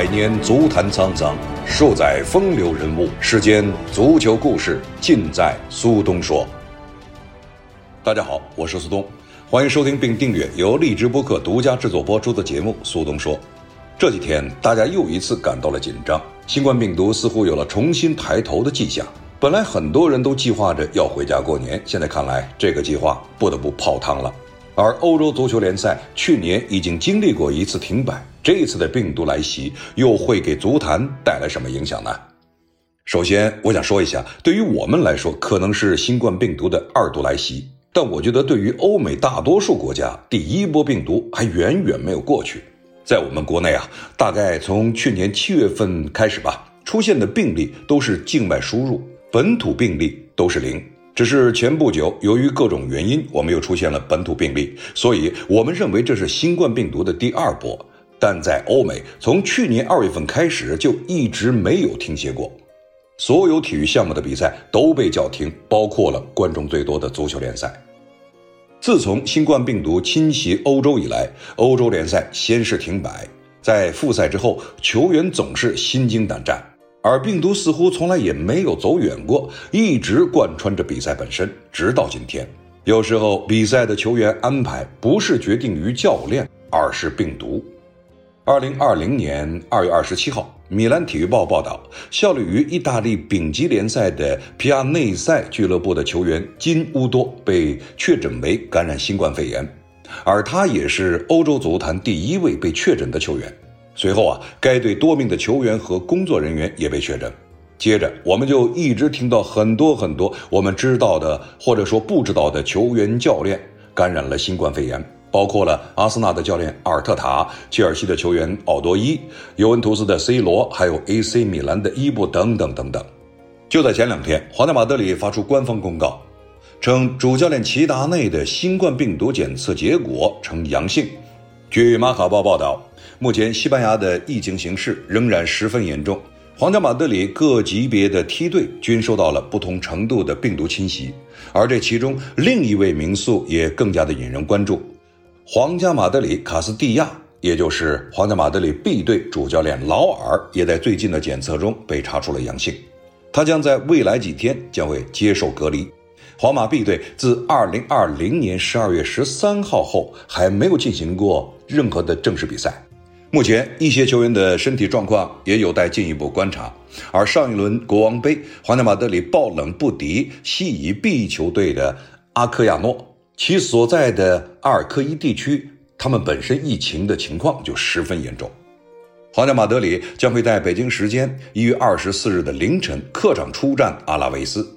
百年足坛沧桑，数载风流人物。世间足球故事，尽在苏东说。大家好，我是苏东，欢迎收听并订阅由荔枝播客独家制作播出的节目《苏东说》。这几天，大家又一次感到了紧张，新冠病毒似乎有了重新抬头的迹象。本来很多人都计划着要回家过年，现在看来，这个计划不得不泡汤了。而欧洲足球联赛去年已经经历过一次停摆，这一次的病毒来袭又会给足坛带来什么影响呢？首先，我想说一下，对于我们来说，可能是新冠病毒的二度来袭，但我觉得对于欧美大多数国家，第一波病毒还远远没有过去。在我们国内啊，大概从去年七月份开始吧，出现的病例都是境外输入，本土病例都是零。只是前不久，由于各种原因，我们又出现了本土病例，所以我们认为这是新冠病毒的第二波。但在欧美，从去年二月份开始就一直没有停歇过，所有体育项目的比赛都被叫停，包括了观众最多的足球联赛。自从新冠病毒侵袭欧洲以来，欧洲联赛先是停摆，在复赛之后，球员总是心惊胆战。而病毒似乎从来也没有走远过，一直贯穿着比赛本身，直到今天。有时候比赛的球员安排不是决定于教练，而是病毒。二零二零年二月二十七号，米兰体育报报道，效力于意大利丙级联赛的皮亚内塞俱乐部的球员金乌多被确诊为感染新冠肺炎，而他也是欧洲足坛第一位被确诊的球员。随后啊，该队多名的球员和工作人员也被确诊。接着，我们就一直听到很多很多我们知道的或者说不知道的球员、教练感染了新冠肺炎，包括了阿森纳的教练阿尔特塔、切尔西的球员奥多伊、尤文图斯的 C 罗，还有 AC 米兰的伊布等等等等。就在前两天，皇家马德里发出官方公告，称主教练齐达内的新冠病毒检测结果呈阳性。据马卡报报道。目前，西班牙的疫情形势仍然十分严重。皇家马德里各级别的梯队均受到了不同程度的病毒侵袭，而这其中另一位名宿也更加的引人关注。皇家马德里卡斯蒂亚，也就是皇家马德里 B 队主教练劳尔，也在最近的检测中被查出了阳性，他将在未来几天将会接受隔离。皇马 B 队自2020年12月13号后，还没有进行过任何的正式比赛。目前一些球员的身体状况也有待进一步观察，而上一轮国王杯，皇家马德里爆冷不敌西乙 B 球队的阿科亚诺，其所在的阿尔科伊地区，他们本身疫情的情况就十分严重。皇家马德里将会在北京时间一月二十四日的凌晨客场出战阿拉维斯，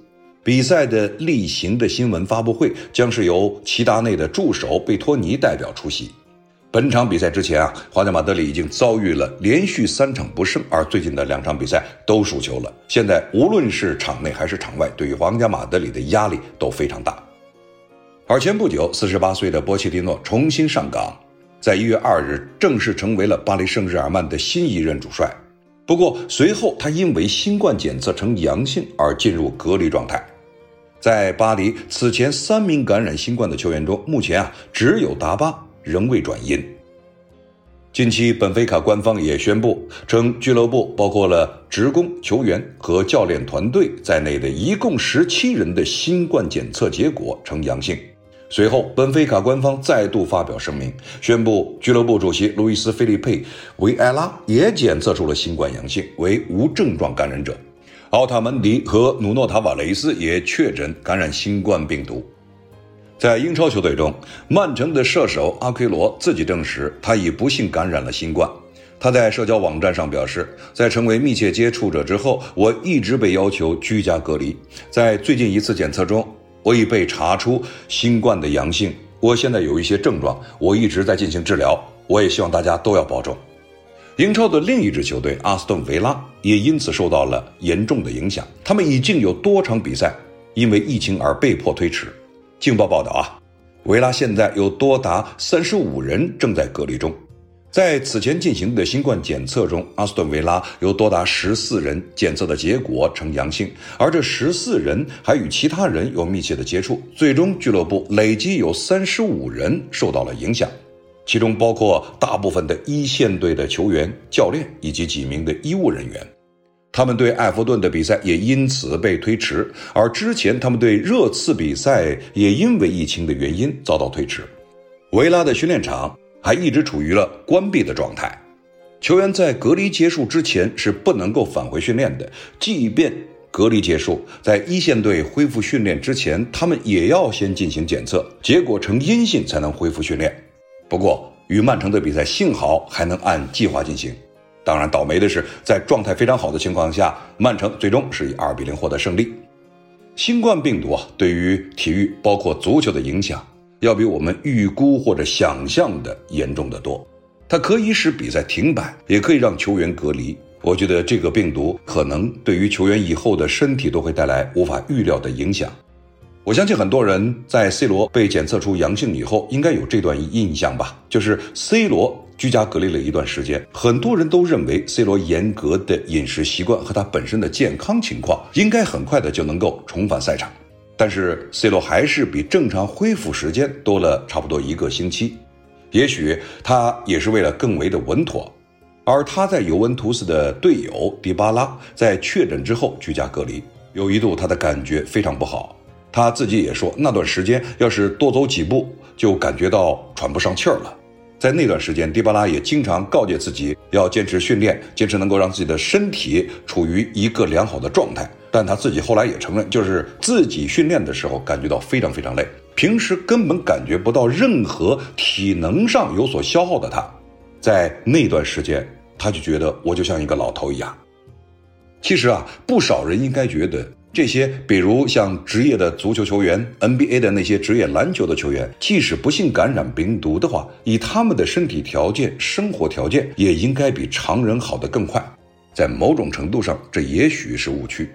比赛的例行的新闻发布会将是由齐达内的助手贝托尼代表出席。本场比赛之前啊，皇家马德里已经遭遇了连续三场不胜，而最近的两场比赛都输球了。现在无论是场内还是场外，对于皇家马德里的压力都非常大。而前不久，四十八岁的波切蒂诺重新上岗，在一月二日正式成为了巴黎圣日耳曼的新一任主帅。不过随后他因为新冠检测呈阳性而进入隔离状态。在巴黎此前三名感染新冠的球员中，目前啊只有达巴。仍未转阴。近期，本菲卡官方也宣布称，俱乐部包括了职工、球员和教练团队在内的一共十七人的新冠检测结果呈阳性。随后，本菲卡官方再度发表声明，宣布俱乐部主席路易斯·菲利佩·维埃拉也检测出了新冠阳性，为无症状感染者。奥塔门迪和努诺·塔瓦雷斯也确诊感染新冠病毒。在英超球队中，曼城的射手阿奎罗自己证实，他已不幸感染了新冠。他在社交网站上表示，在成为密切接触者之后，我一直被要求居家隔离。在最近一次检测中，我已被查出新冠的阳性。我现在有一些症状，我一直在进行治疗。我也希望大家都要保重。英超的另一支球队阿斯顿维拉也因此受到了严重的影响，他们已经有多场比赛因为疫情而被迫推迟。劲报报道啊，维拉现在有多达三十五人正在隔离中。在此前进行的新冠检测中，阿斯顿维拉有多达十四人检测的结果呈阳性，而这十四人还与其他人有密切的接触，最终俱乐部累计有三十五人受到了影响。其中包括大部分的一线队的球员、教练以及几名的医务人员。他们对埃弗顿的比赛也因此被推迟，而之前他们对热刺比赛也因为疫情的原因遭到推迟。维拉的训练场还一直处于了关闭的状态，球员在隔离结束之前是不能够返回训练的，即便隔离结束，在一线队恢复训练之前，他们也要先进行检测，结果呈阴性才能恢复训练。不过与曼城的比赛幸好还能按计划进行。当然，倒霉的是，在状态非常好的情况下，曼城最终是以二比零获得胜利。新冠病毒啊，对于体育，包括足球的影响，要比我们预估或者想象的严重的多。它可以使比赛停摆，也可以让球员隔离。我觉得这个病毒可能对于球员以后的身体都会带来无法预料的影响。我相信很多人在 C 罗被检测出阳性以后，应该有这段印象吧，就是 C 罗。居家隔离了一段时间，很多人都认为 C 罗严格的饮食习惯和他本身的健康情况，应该很快的就能够重返赛场。但是 C 罗还是比正常恢复时间多了差不多一个星期，也许他也是为了更为的稳妥。而他在尤文图斯的队友迪巴拉在确诊之后居家隔离，有一度他的感觉非常不好，他自己也说那段时间要是多走几步就感觉到喘不上气儿了。在那段时间，迪巴拉也经常告诫自己要坚持训练，坚持能够让自己的身体处于一个良好的状态。但他自己后来也承认，就是自己训练的时候感觉到非常非常累，平时根本感觉不到任何体能上有所消耗的他，在那段时间他就觉得我就像一个老头一样。其实啊，不少人应该觉得。这些，比如像职业的足球球员、NBA 的那些职业篮球的球员，即使不幸感染病毒的话，以他们的身体条件、生活条件，也应该比常人好得更快。在某种程度上，这也许是误区。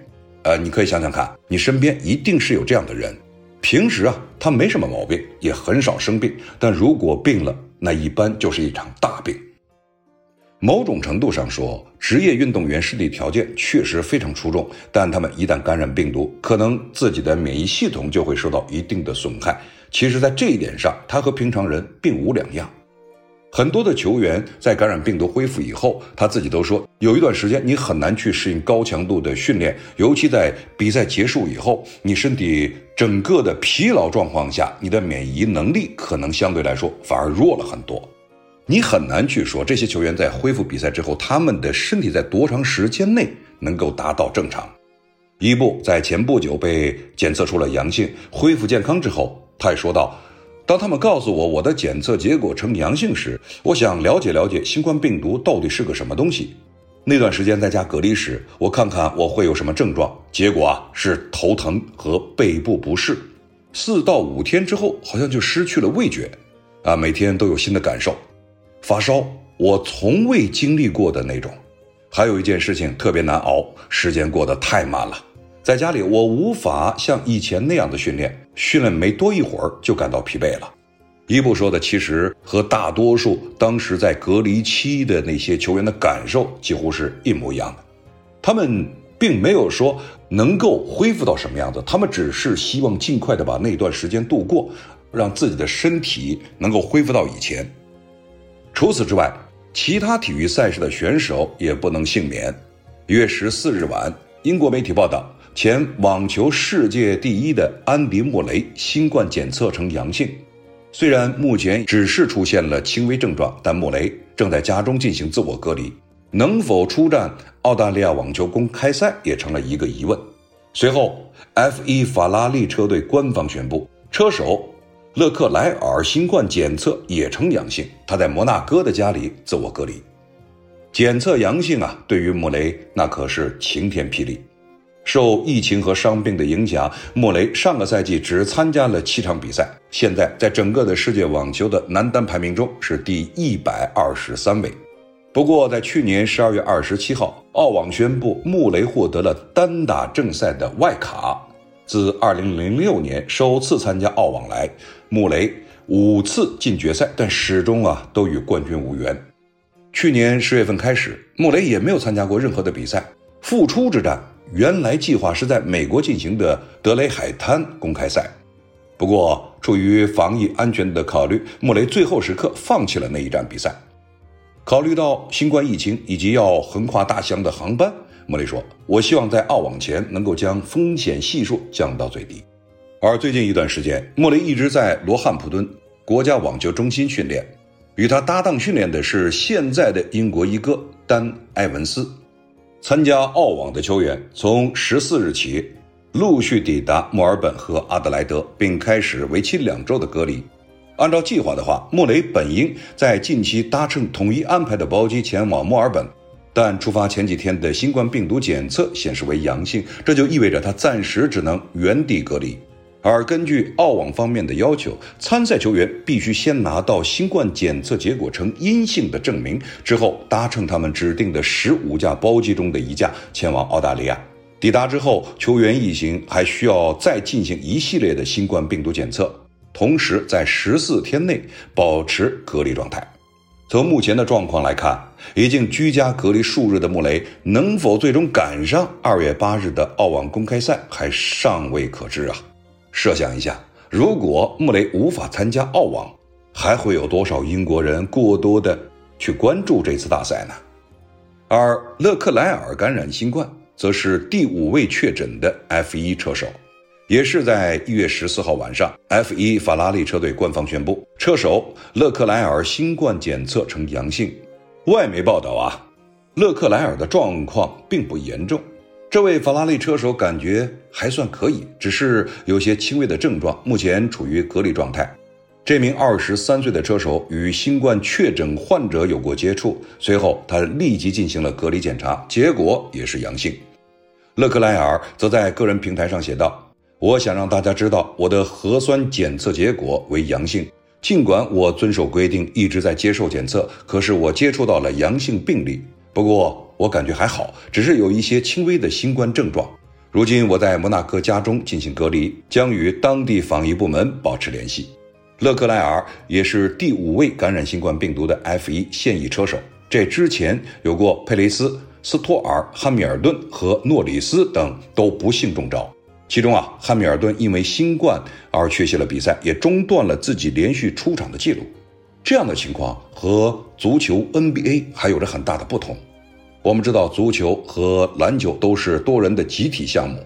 呃，你可以想想看，你身边一定是有这样的人，平时啊，他没什么毛病，也很少生病，但如果病了，那一般就是一场大病。某种程度上说，职业运动员身体条件确实非常出众，但他们一旦感染病毒，可能自己的免疫系统就会受到一定的损害。其实，在这一点上，他和平常人并无两样。很多的球员在感染病毒恢复以后，他自己都说，有一段时间你很难去适应高强度的训练，尤其在比赛结束以后，你身体整个的疲劳状况下，你的免疫能力可能相对来说反而弱了很多。你很难去说这些球员在恢复比赛之后，他们的身体在多长时间内能够达到正常。伊布在前不久被检测出了阳性，恢复健康之后，他也说道：“当他们告诉我我的检测结果呈阳性时，我想了解了解新冠病毒到底是个什么东西。那段时间在家隔离时，我看看我会有什么症状，结果啊是头疼和背部不适。四到五天之后，好像就失去了味觉，啊，每天都有新的感受。”发烧，我从未经历过的那种。还有一件事情特别难熬，时间过得太慢了。在家里，我无法像以前那样的训练，训练没多一会儿就感到疲惫了。伊布说的其实和大多数当时在隔离期的那些球员的感受几乎是一模一样的。他们并没有说能够恢复到什么样子，他们只是希望尽快的把那段时间度过，让自己的身体能够恢复到以前。除此之外，其他体育赛事的选手也不能幸免。一月十四日晚，英国媒体报道，前网球世界第一的安迪·穆雷新冠检测呈阳性。虽然目前只是出现了轻微症状，但穆雷正在家中进行自我隔离，能否出战澳大利亚网球公开赛也成了一个疑问。随后，F1 法拉利车队官方宣布，车手。勒克莱尔新冠检测也呈阳性，他在摩纳哥的家里自我隔离。检测阳性啊，对于穆雷那可是晴天霹雳。受疫情和伤病的影响，穆雷上个赛季只参加了七场比赛，现在在整个的世界网球的男单排名中是第一百二十三位。不过，在去年十二月二十七号，澳网宣布穆雷获得了单打正赛的外卡。自二零零六年首次参加澳网来，穆雷五次进决赛，但始终啊都与冠军无缘。去年十月份开始，穆雷也没有参加过任何的比赛。复出之战原来计划是在美国进行的德雷海滩公开赛，不过出于防疫安全的考虑，穆雷最后时刻放弃了那一站比赛。考虑到新冠疫情以及要横跨大西洋的航班，穆雷说：“我希望在澳网前能够将风险系数降到最低。”而最近一段时间，莫雷一直在罗汉普敦国家网球中心训练，与他搭档训练的是现在的英国一哥丹·埃文斯。参加澳网的球员从十四日起陆续抵达墨尔本和阿德莱德，并开始为期两周的隔离。按照计划的话，莫雷本应在近期搭乘统一安排的包机前往墨尔本，但出发前几天的新冠病毒检测显示为阳性，这就意味着他暂时只能原地隔离。而根据澳网方面的要求，参赛球员必须先拿到新冠检测结果呈阴性的证明，之后搭乘他们指定的十五架包机中的一架前往澳大利亚。抵达之后，球员一行还需要再进行一系列的新冠病毒检测，同时在十四天内保持隔离状态。从目前的状况来看，已经居家隔离数日的穆雷能否最终赶上二月八日的澳网公开赛，还尚未可知啊。设想一下，如果穆雷无法参加澳网，还会有多少英国人过多的去关注这次大赛呢？而勒克莱尔感染新冠，则是第五位确诊的 F1 车手，也是在一月十四号晚上，F1 法拉利车队官方宣布，车手勒克莱尔新冠检测呈阳性。外媒报道啊，勒克莱尔的状况并不严重。这位法拉利车手感觉还算可以，只是有些轻微的症状，目前处于隔离状态。这名二十三岁的车手与新冠确诊患者有过接触，随后他立即进行了隔离检查，结果也是阳性。勒克莱尔则在个人平台上写道：“我想让大家知道，我的核酸检测结果为阳性。尽管我遵守规定，一直在接受检测，可是我接触到了阳性病例。不过。”我感觉还好，只是有一些轻微的新冠症状。如今我在摩纳哥家中进行隔离，将与当地防疫部门保持联系。勒克莱尔也是第五位感染新冠病毒的 F1 现役车手，这之前有过佩雷斯、斯托尔、汉密尔顿和诺里斯等都不幸中招。其中啊，汉密尔顿因为新冠而缺席了比赛，也中断了自己连续出场的记录。这样的情况和足球 NBA 还有着很大的不同。我们知道，足球和篮球都是多人的集体项目，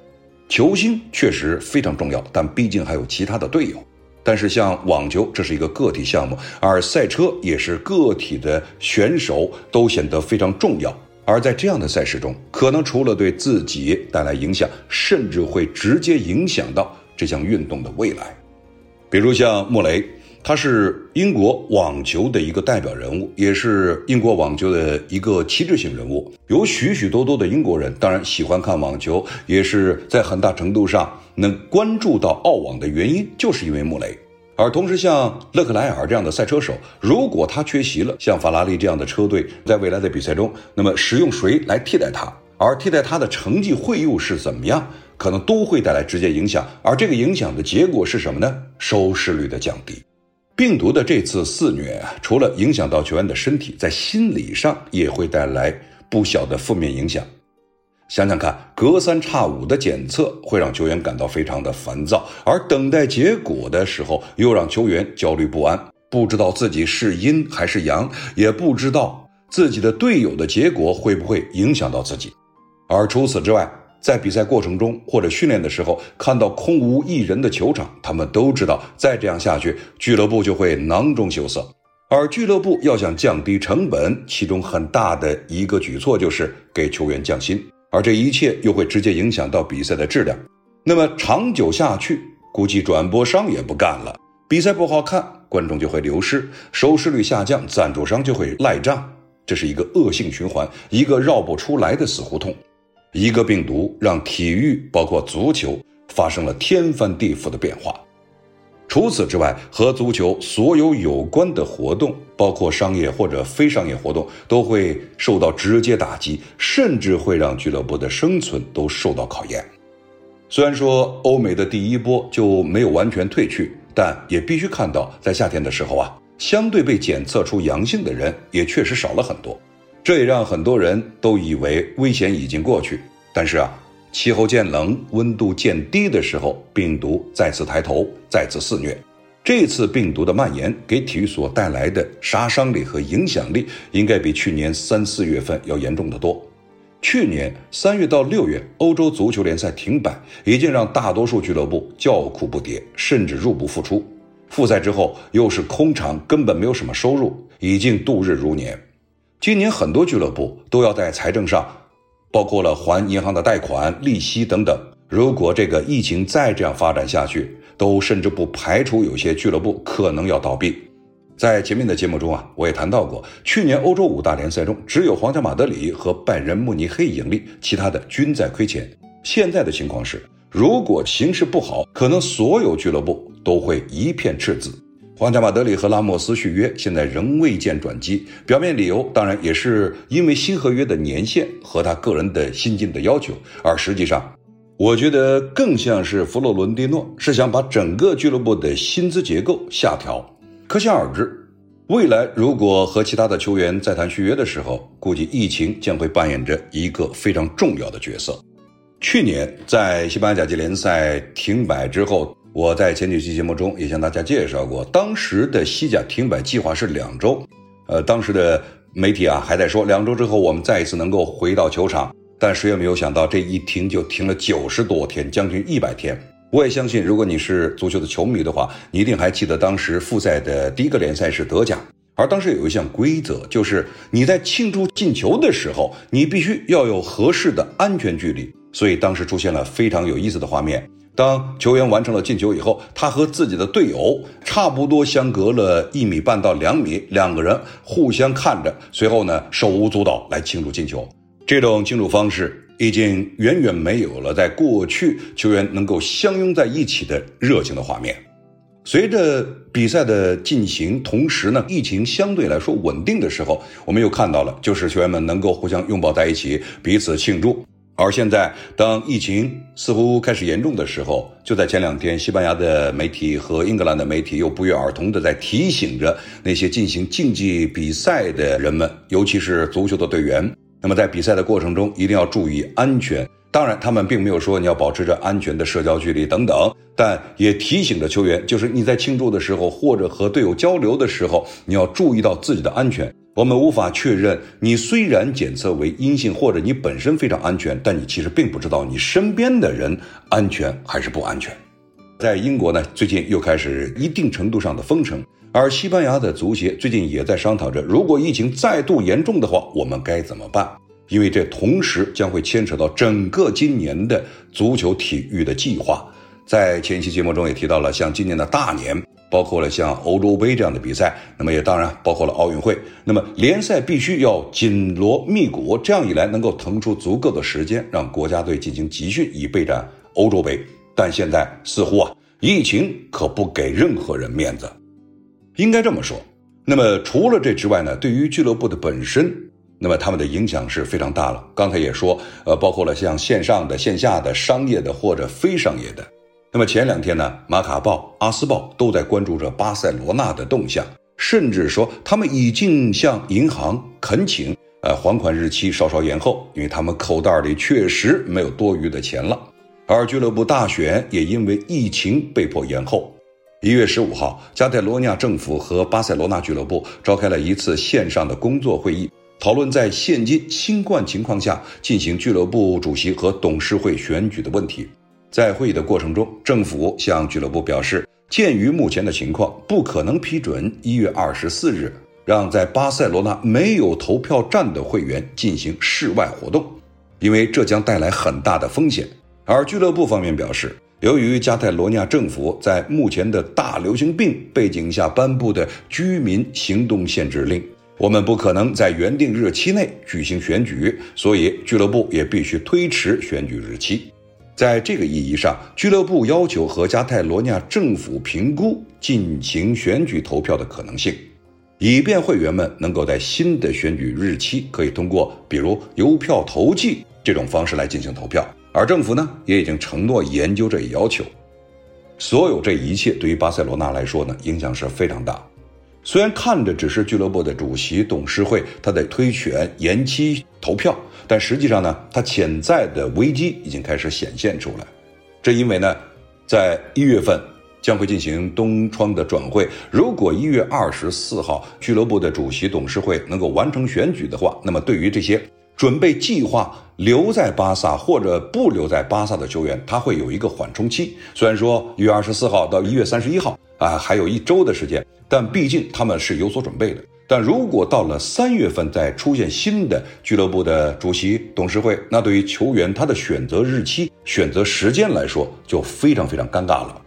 球星确实非常重要，但毕竟还有其他的队友。但是像网球，这是一个个体项目，而赛车也是个体的选手都显得非常重要。而在这样的赛事中，可能除了对自己带来影响，甚至会直接影响到这项运动的未来。比如像穆雷。他是英国网球的一个代表人物，也是英国网球的一个旗帜性人物。有许许多多的英国人，当然喜欢看网球，也是在很大程度上能关注到澳网的原因，就是因为穆雷。而同时，像勒克莱尔这样的赛车手，如果他缺席了，像法拉利这样的车队在未来的比赛中，那么使用谁来替代他？而替代他的成绩会又是怎么样？可能都会带来直接影响。而这个影响的结果是什么呢？收视率的降低。病毒的这次肆虐啊，除了影响到球员的身体，在心理上也会带来不小的负面影响。想想看，隔三差五的检测会让球员感到非常的烦躁，而等待结果的时候又让球员焦虑不安，不知道自己是阴还是阳，也不知道自己的队友的结果会不会影响到自己。而除此之外，在比赛过程中或者训练的时候，看到空无一人的球场，他们都知道再这样下去，俱乐部就会囊中羞涩。而俱乐部要想降低成本，其中很大的一个举措就是给球员降薪，而这一切又会直接影响到比赛的质量。那么长久下去，估计转播商也不干了，比赛不好看，观众就会流失，收视率下降，赞助商就会赖账，这是一个恶性循环，一个绕不出来的死胡同。一个病毒让体育，包括足球，发生了天翻地覆的变化。除此之外，和足球所有有关的活动，包括商业或者非商业活动，都会受到直接打击，甚至会让俱乐部的生存都受到考验。虽然说欧美的第一波就没有完全退去，但也必须看到，在夏天的时候啊，相对被检测出阳性的人也确实少了很多。这也让很多人都以为危险已经过去，但是啊，气候渐冷、温度渐低的时候，病毒再次抬头，再次肆虐。这次病毒的蔓延给体育所带来的杀伤力和影响力，应该比去年三四月份要严重的多。去年三月到六月，欧洲足球联赛停摆，已经让大多数俱乐部叫苦不迭，甚至入不敷出。复赛之后又是空场，根本没有什么收入，已经度日如年。今年很多俱乐部都要在财政上，包括了还银行的贷款、利息等等。如果这个疫情再这样发展下去，都甚至不排除有些俱乐部可能要倒闭。在前面的节目中啊，我也谈到过，去年欧洲五大联赛中，只有皇家马德里和拜仁慕尼黑盈利，其他的均在亏钱。现在的情况是，如果形势不好，可能所有俱乐部都会一片赤字。皇家马德里和拉莫斯续约，现在仍未见转机。表面理由当然也是因为新合约的年限和他个人的薪金的要求，而实际上，我觉得更像是弗洛伦蒂诺是想把整个俱乐部的薪资结构下调。可想而知，未来如果和其他的球员再谈续约的时候，估计疫情将会扮演着一个非常重要的角色。去年在西班牙甲级联赛停摆之后，我在前几期节目中也向大家介绍过，当时的西甲停摆计划是两周。呃，当时的媒体啊还在说两周之后我们再一次能够回到球场，但谁也没有想到这一停就停了九十多天，将近一百天。我也相信，如果你是足球的球迷的话，你一定还记得当时复赛的第一个联赛是德甲，而当时有一项规则，就是你在庆祝进球的时候，你必须要有合适的安全距离。所以当时出现了非常有意思的画面：当球员完成了进球以后，他和自己的队友差不多相隔了一米半到两米，两个人互相看着，随后呢手舞足蹈来庆祝进球。这种庆祝方式。已经远远没有了在过去球员能够相拥在一起的热情的画面。随着比赛的进行，同时呢，疫情相对来说稳定的时候，我们又看到了，就是球员们能够互相拥抱在一起，彼此庆祝。而现在，当疫情似乎开始严重的时候，就在前两天，西班牙的媒体和英格兰的媒体又不约而同的在提醒着那些进行竞技比赛的人们，尤其是足球的队员。那么在比赛的过程中一定要注意安全。当然，他们并没有说你要保持着安全的社交距离等等，但也提醒着球员，就是你在庆祝的时候或者和队友交流的时候，你要注意到自己的安全。我们无法确认你虽然检测为阴性或者你本身非常安全，但你其实并不知道你身边的人安全还是不安全。在英国呢，最近又开始一定程度上的封城。而西班牙的足协最近也在商讨着，如果疫情再度严重的话，我们该怎么办？因为这同时将会牵扯到整个今年的足球体育的计划。在前期节目中也提到了，像今年的大年，包括了像欧洲杯这样的比赛，那么也当然包括了奥运会。那么联赛必须要紧锣密鼓，这样一来能够腾出足够的时间，让国家队进行集训，以备战欧洲杯。但现在似乎啊，疫情可不给任何人面子。应该这么说，那么除了这之外呢？对于俱乐部的本身，那么他们的影响是非常大了。刚才也说，呃，包括了像线上的、线下的、商业的或者非商业的。那么前两天呢，马卡报、阿斯报都在关注着巴塞罗那的动向，甚至说他们已经向银行恳请，呃，还款日期稍稍延后，因为他们口袋里确实没有多余的钱了。而俱乐部大选也因为疫情被迫延后。一月十五号，加泰罗尼亚政府和巴塞罗那俱乐部召开了一次线上的工作会议，讨论在现今新冠情况下进行俱乐部主席和董事会选举的问题。在会议的过程中，政府向俱乐部表示，鉴于目前的情况，不可能批准一月二十四日让在巴塞罗那没有投票站的会员进行室外活动，因为这将带来很大的风险。而俱乐部方面表示。由于加泰罗尼亚政府在目前的大流行病背景下颁布的居民行动限制令，我们不可能在原定日期内举行选举，所以俱乐部也必须推迟选举日期。在这个意义上，俱乐部要求和加泰罗尼亚政府评估进行选举投票的可能性，以便会员们能够在新的选举日期可以通过比如邮票投寄这种方式来进行投票。而政府呢，也已经承诺研究这一要求。所有这一切对于巴塞罗那来说呢，影响是非常大。虽然看着只是俱乐部的主席、董事会他在推选延期投票，但实际上呢，它潜在的危机已经开始显现出来。这因为呢，在一月份，将会进行东窗的转会。如果一月二十四号俱乐部的主席董事会能够完成选举的话，那么对于这些准备计划留在巴萨或者不留在巴萨的球员，他会有一个缓冲期。虽然说一月二十四号到一月三十一号啊还有一周的时间，但毕竟他们是有所准备的。但如果到了三月份再出现新的俱乐部的主席董事会，那对于球员他的选择日期、选择时间来说就非常非常尴尬了。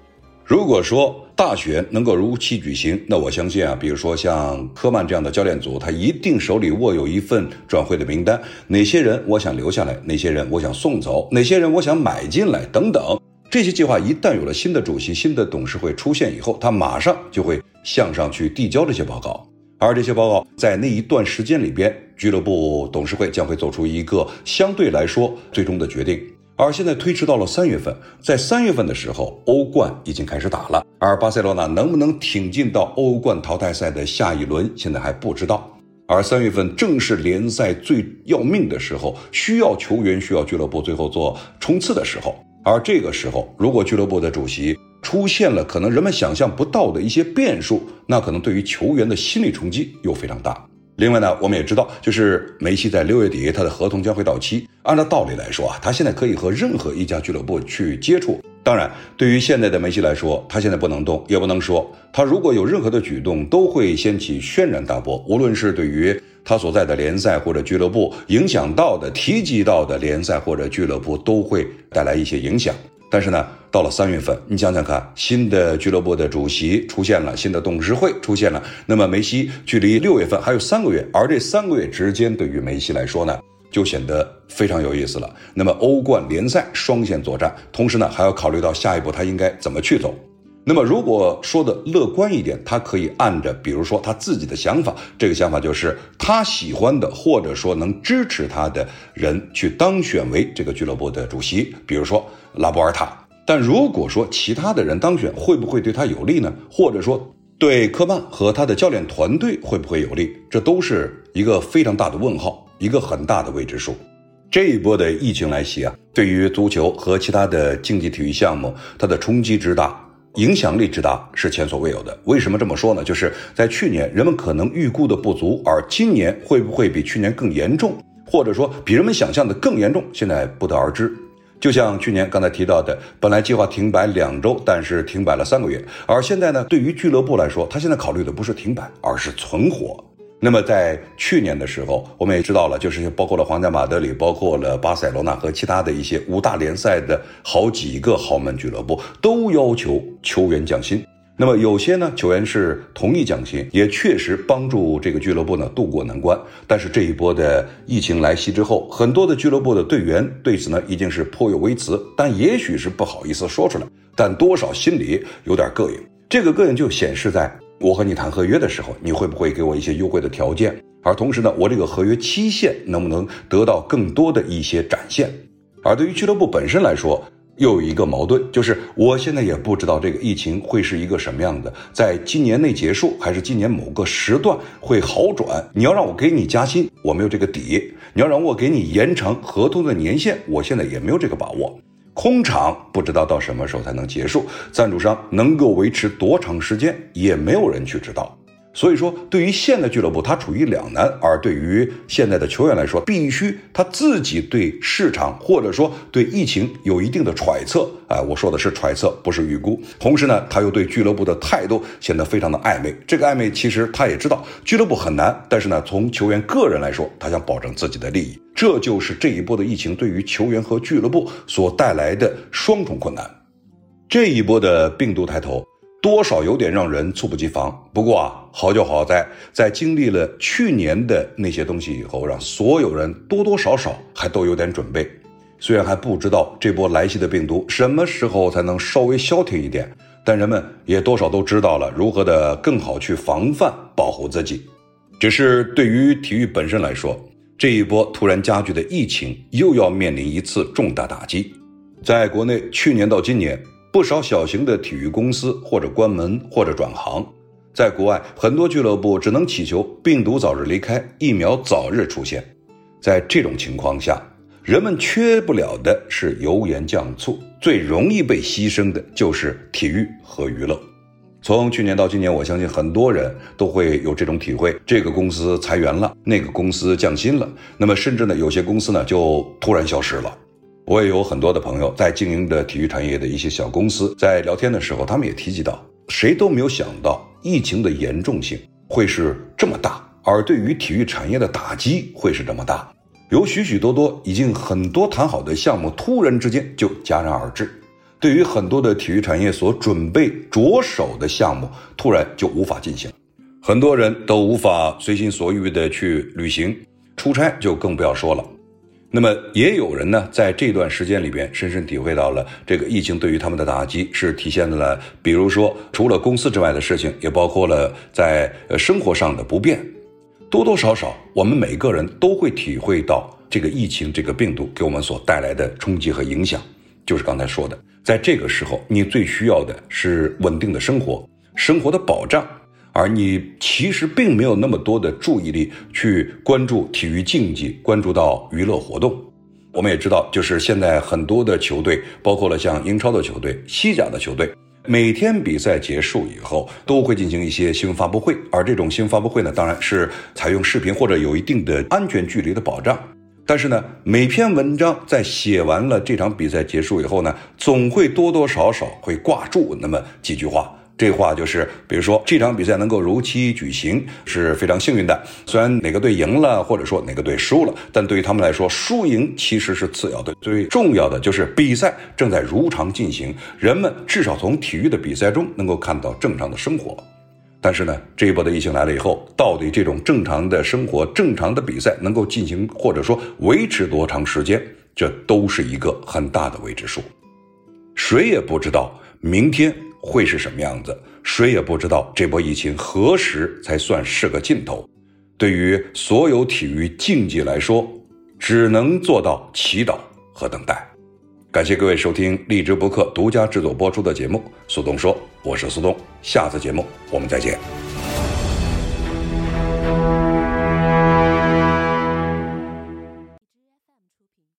如果说大选能够如期举行，那我相信啊，比如说像科曼这样的教练组，他一定手里握有一份转会的名单，哪些人我想留下来，哪些人我想送走，哪些人我想买进来等等。这些计划一旦有了新的主席、新的董事会出现以后，他马上就会向上去递交这些报告。而这些报告在那一段时间里边，俱乐部董事会将会做出一个相对来说最终的决定。而现在推迟到了三月份，在三月份的时候，欧冠已经开始打了，而巴塞罗那能不能挺进到欧冠淘汰赛的下一轮，现在还不知道。而三月份正是联赛最要命的时候，需要球员、需要俱乐部最后做冲刺的时候。而这个时候，如果俱乐部的主席，出现了可能人们想象不到的一些变数，那可能对于球员的心理冲击又非常大。另外呢，我们也知道，就是梅西在六月底他的合同将会到期。按照道理来说啊，他现在可以和任何一家俱乐部去接触。当然，对于现在的梅西来说，他现在不能动，也不能说。他如果有任何的举动，都会掀起轩然大波。无论是对于他所在的联赛或者俱乐部影响到的、提及到的联赛或者俱乐部，都会带来一些影响。但是呢，到了三月份，你想想看，新的俱乐部的主席出现了，新的董事会出现了，那么梅西距离六月份还有三个月，而这三个月之间，对于梅西来说呢，就显得非常有意思了。那么欧冠联赛双线作战，同时呢，还要考虑到下一步他应该怎么去走。那么如果说的乐观一点，他可以按着，比如说他自己的想法，这个想法就是他喜欢的，或者说能支持他的人去当选为这个俱乐部的主席，比如说拉波尔塔。但如果说其他的人当选，会不会对他有利呢？或者说对科曼和他的教练团队会不会有利？这都是一个非常大的问号，一个很大的未知数。这一波的疫情来袭啊，对于足球和其他的竞技体育项目，它的冲击之大。影响力之大是前所未有的。为什么这么说呢？就是在去年人们可能预估的不足，而今年会不会比去年更严重，或者说比人们想象的更严重，现在不得而知。就像去年刚才提到的，本来计划停摆两周，但是停摆了三个月，而现在呢，对于俱乐部来说，他现在考虑的不是停摆，而是存活。那么在去年的时候，我们也知道了，就是包括了皇家马德里，包括了巴塞罗那和其他的一些五大联赛的好几个豪门俱乐部都要求球员降薪。那么有些呢球员是同意降薪，也确实帮助这个俱乐部呢渡过难关。但是这一波的疫情来袭之后，很多的俱乐部的队员对此呢已经是颇有微词，但也许是不好意思说出来，但多少心里有点膈应。这个膈应就显示在。我和你谈合约的时候，你会不会给我一些优惠的条件？而同时呢，我这个合约期限能不能得到更多的一些展现？而对于俱乐部本身来说，又有一个矛盾，就是我现在也不知道这个疫情会是一个什么样的，在今年内结束，还是今年某个时段会好转？你要让我给你加薪，我没有这个底；你要让我给你延长合同的年限，我现在也没有这个把握。空场不知道到什么时候才能结束，赞助商能够维持多长时间，也没有人去知道。所以说，对于现在俱乐部，他处于两难；而对于现在的球员来说，必须他自己对市场或者说对疫情有一定的揣测。哎，我说的是揣测，不是预估。同时呢，他又对俱乐部的态度显得非常的暧昧。这个暧昧其实他也知道俱乐部很难，但是呢，从球员个人来说，他想保证自己的利益。这就是这一波的疫情对于球员和俱乐部所带来的双重困难。这一波的病毒抬头。多少有点让人猝不及防。不过啊，好就好在，在经历了去年的那些东西以后，让所有人多多少少还都有点准备。虽然还不知道这波来袭的病毒什么时候才能稍微消停一点，但人们也多少都知道了如何的更好去防范保护自己。只是对于体育本身来说，这一波突然加剧的疫情又要面临一次重大打击。在国内，去年到今年。不少小型的体育公司或者关门或者转行，在国外很多俱乐部只能祈求病毒早日离开，疫苗早日出现。在这种情况下，人们缺不了的是油盐酱醋，最容易被牺牲的就是体育和娱乐。从去年到今年，我相信很多人都会有这种体会：这个公司裁员了，那个公司降薪了，那么甚至呢，有些公司呢就突然消失了。我也有很多的朋友在经营的体育产业的一些小公司，在聊天的时候，他们也提及到，谁都没有想到疫情的严重性会是这么大，而对于体育产业的打击会是这么大。有许许多多已经很多谈好的项目，突然之间就戛然而止。对于很多的体育产业所准备着手的项目，突然就无法进行，很多人都无法随心所欲的去旅行、出差，就更不要说了。那么也有人呢，在这段时间里边，深深体会到了这个疫情对于他们的打击，是体现在了，比如说除了公司之外的事情，也包括了在呃生活上的不便。多多少少，我们每个人都会体会到这个疫情、这个病毒给我们所带来的冲击和影响。就是刚才说的，在这个时候，你最需要的是稳定的生活、生活的保障，而你其实并没有那么多的注意力去关注体育竞技、关注到娱乐活动。我们也知道，就是现在很多的球队，包括了像英超的球队、西甲的球队。每天比赛结束以后，都会进行一些新闻发布会，而这种新闻发布会呢，当然是采用视频或者有一定的安全距离的保障。但是呢，每篇文章在写完了这场比赛结束以后呢，总会多多少少会挂住那么几句话。这话就是，比如说这场比赛能够如期举行是非常幸运的。虽然哪个队赢了，或者说哪个队输了，但对于他们来说，输赢其实是次要的。最重要的就是比赛正在如常进行，人们至少从体育的比赛中能够看到正常的生活。但是呢，这一波的疫情来了以后，到底这种正常的生活、正常的比赛能够进行，或者说维持多长时间，这都是一个很大的未知数。谁也不知道明天。会是什么样子？谁也不知道这波疫情何时才算是个尽头。对于所有体育竞技来说，只能做到祈祷和等待。感谢各位收听荔枝播客独家制作播出的节目《苏东说》，我是苏东，下次节目我们再见。